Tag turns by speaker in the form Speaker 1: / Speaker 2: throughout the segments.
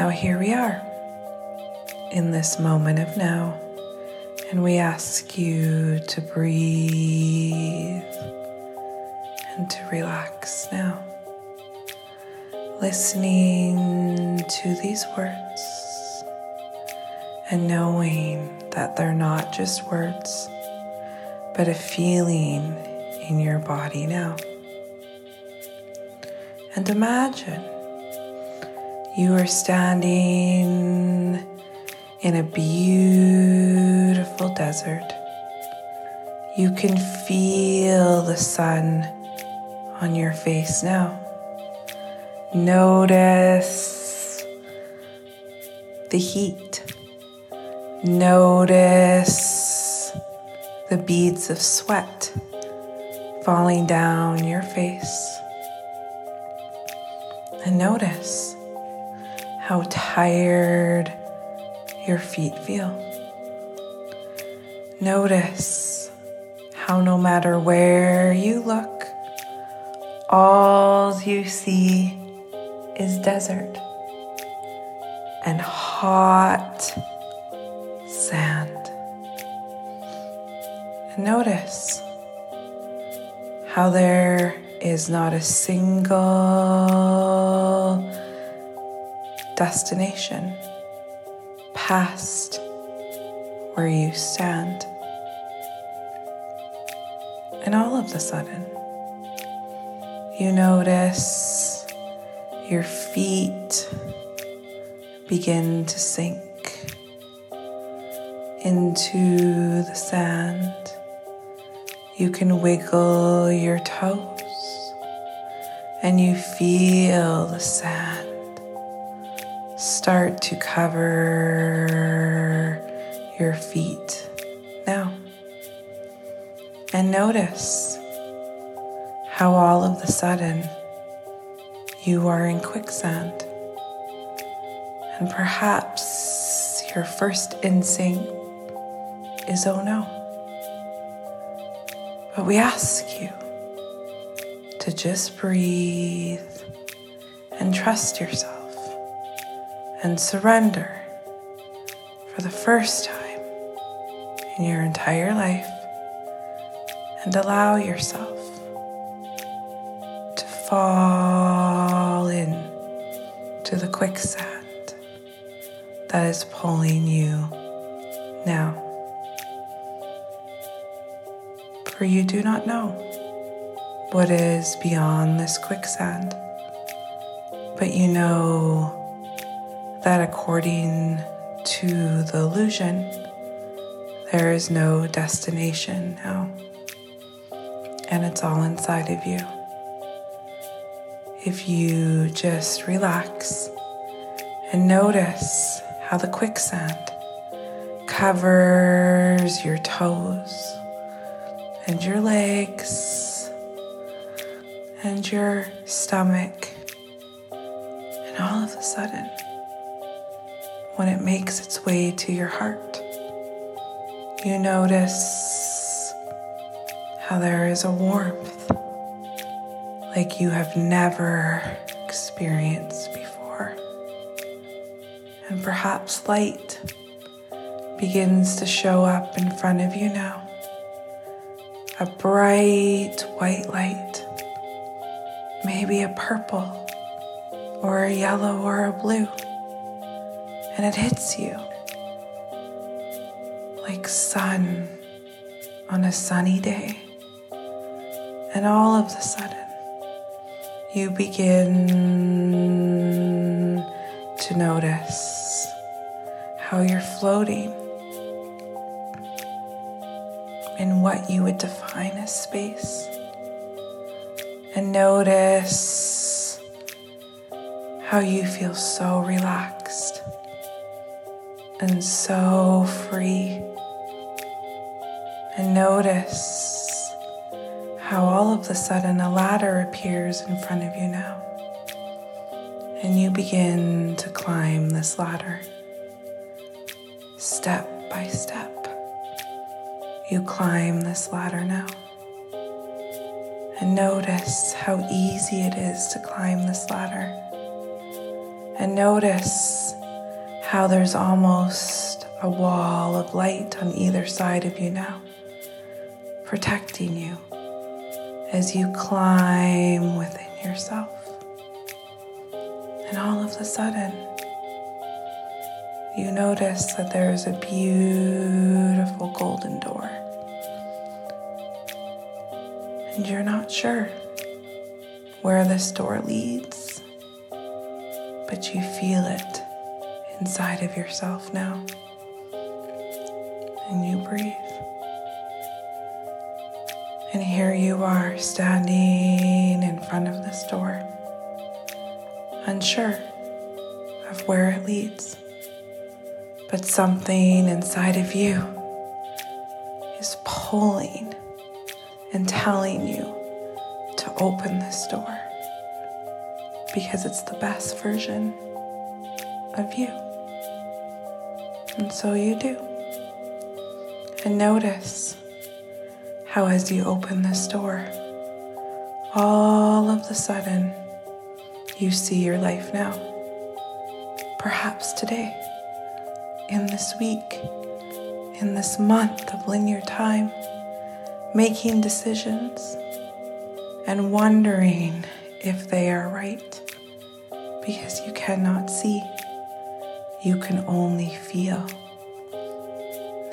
Speaker 1: Now, here we are in this moment of now, and we ask you to breathe and to relax now. Listening to these words and knowing that they're not just words, but a feeling in your body now. And imagine you are standing in a beautiful desert. You can feel the sun on your face now. Notice the heat. Notice the beads of sweat falling down your face. And notice how tired your feet feel. Notice how, no matter where you look, all you see is desert and hot sand. And notice how there is not a single destination past where you stand. And all of a sudden, you notice your feet begin to sink into the sand. You can wiggle your toes and you feel the sand start to cover your feet now. And notice how all of a sudden you are in quicksand. And perhaps your first instinct is oh no. But we ask you to just breathe and trust yourself and surrender for the first time in your entire life and allow yourself to fall in to the quicksand that is pulling you now. For you do not know what is beyond this quicksand, but you know that according to the illusion, there is no destination now, and it's all inside of you. If you just relax and notice how the quicksand covers your toes and your legs and your stomach, and all of a sudden, when it makes its way to your heart. You notice how there is a warmth like you have never experienced before. And perhaps light begins to show up in front of you now. A bright white light, maybe a purple or a yellow or a blue and it hits you like sun on a sunny day. And all of a sudden, you begin to notice how you're floating in what you would define as space. And notice how you feel so relaxed and so free. And notice how all of a sudden a ladder appears in front of you now. And you begin to climb this ladder step by step. You climb this ladder now. And notice how easy it is to climb this ladder. And notice how there's almost a wall of light on either side of you now, protecting you as you climb within yourself. And all of a sudden, you notice that there is a beautiful golden door. And you're not sure where this door leads, but you feel it inside of yourself now. And you breathe. And here you are standing in front of this door, unsure of where it leads. But something inside of you is pulling and telling you to open this door because it's the best version of you. And so you do. And notice how, as you open this door, all of the sudden you see your life now. Perhaps today, in this week, in this month of linear time, making decisions and wondering if they are right because you cannot see you can only feel.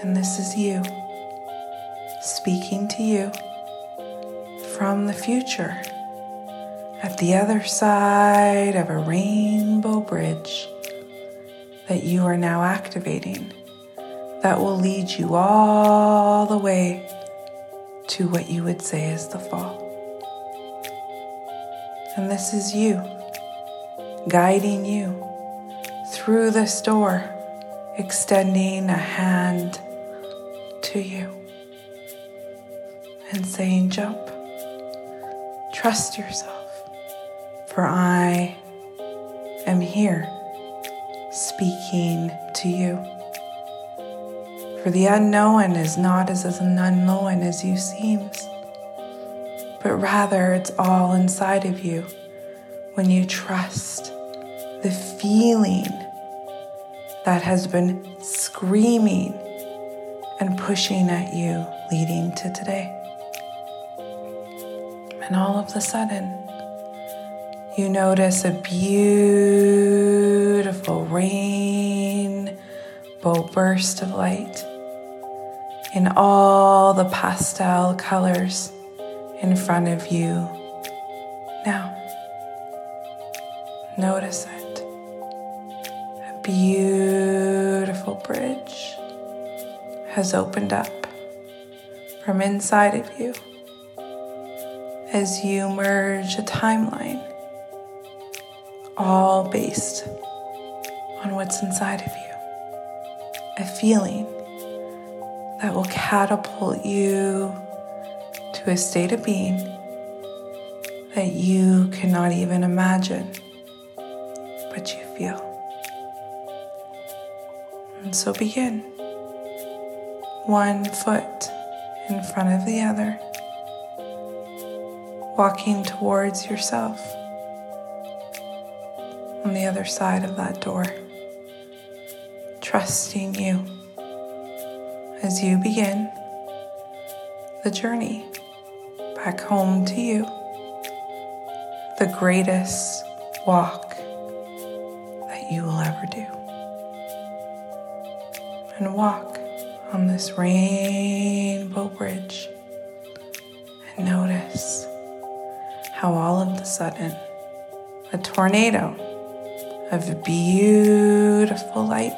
Speaker 1: And this is you speaking to you from the future at the other side of a rainbow bridge that you are now activating that will lead you all the way to what you would say is the fall. And this is you guiding you through this door, extending a hand to you and saying, Jump. Trust yourself, for I am here speaking to you. For the unknown is not as unknown as you seems, but rather it's all inside of you when you trust the feeling that has been screaming and pushing at you leading to today. And all of a sudden, you notice a beautiful rainbow burst of light in all the pastel colors in front of you now. Notice it beautiful bridge has opened up from inside of you as you merge a timeline, all based on what's inside of you. A feeling that will catapult you to a state of being that you cannot even imagine, but you feel. So begin. One foot in front of the other, walking towards yourself on the other side of that door, trusting you as you begin the journey back home to you, the greatest walk and walk on this rainbow bridge and notice how all of a sudden a tornado of beautiful light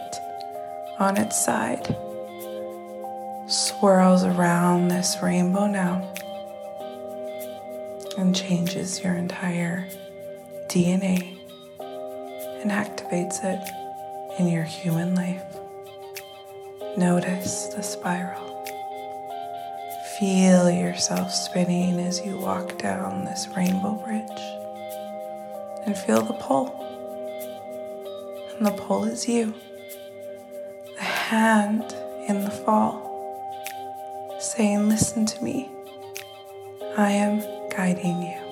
Speaker 1: on its side swirls around this rainbow now and changes your entire DNA and activates it in your human life. Notice the spiral. Feel yourself spinning as you walk down this rainbow bridge. And feel the pull. And the pull is you. The hand in the fall saying, Listen to me. I am guiding you.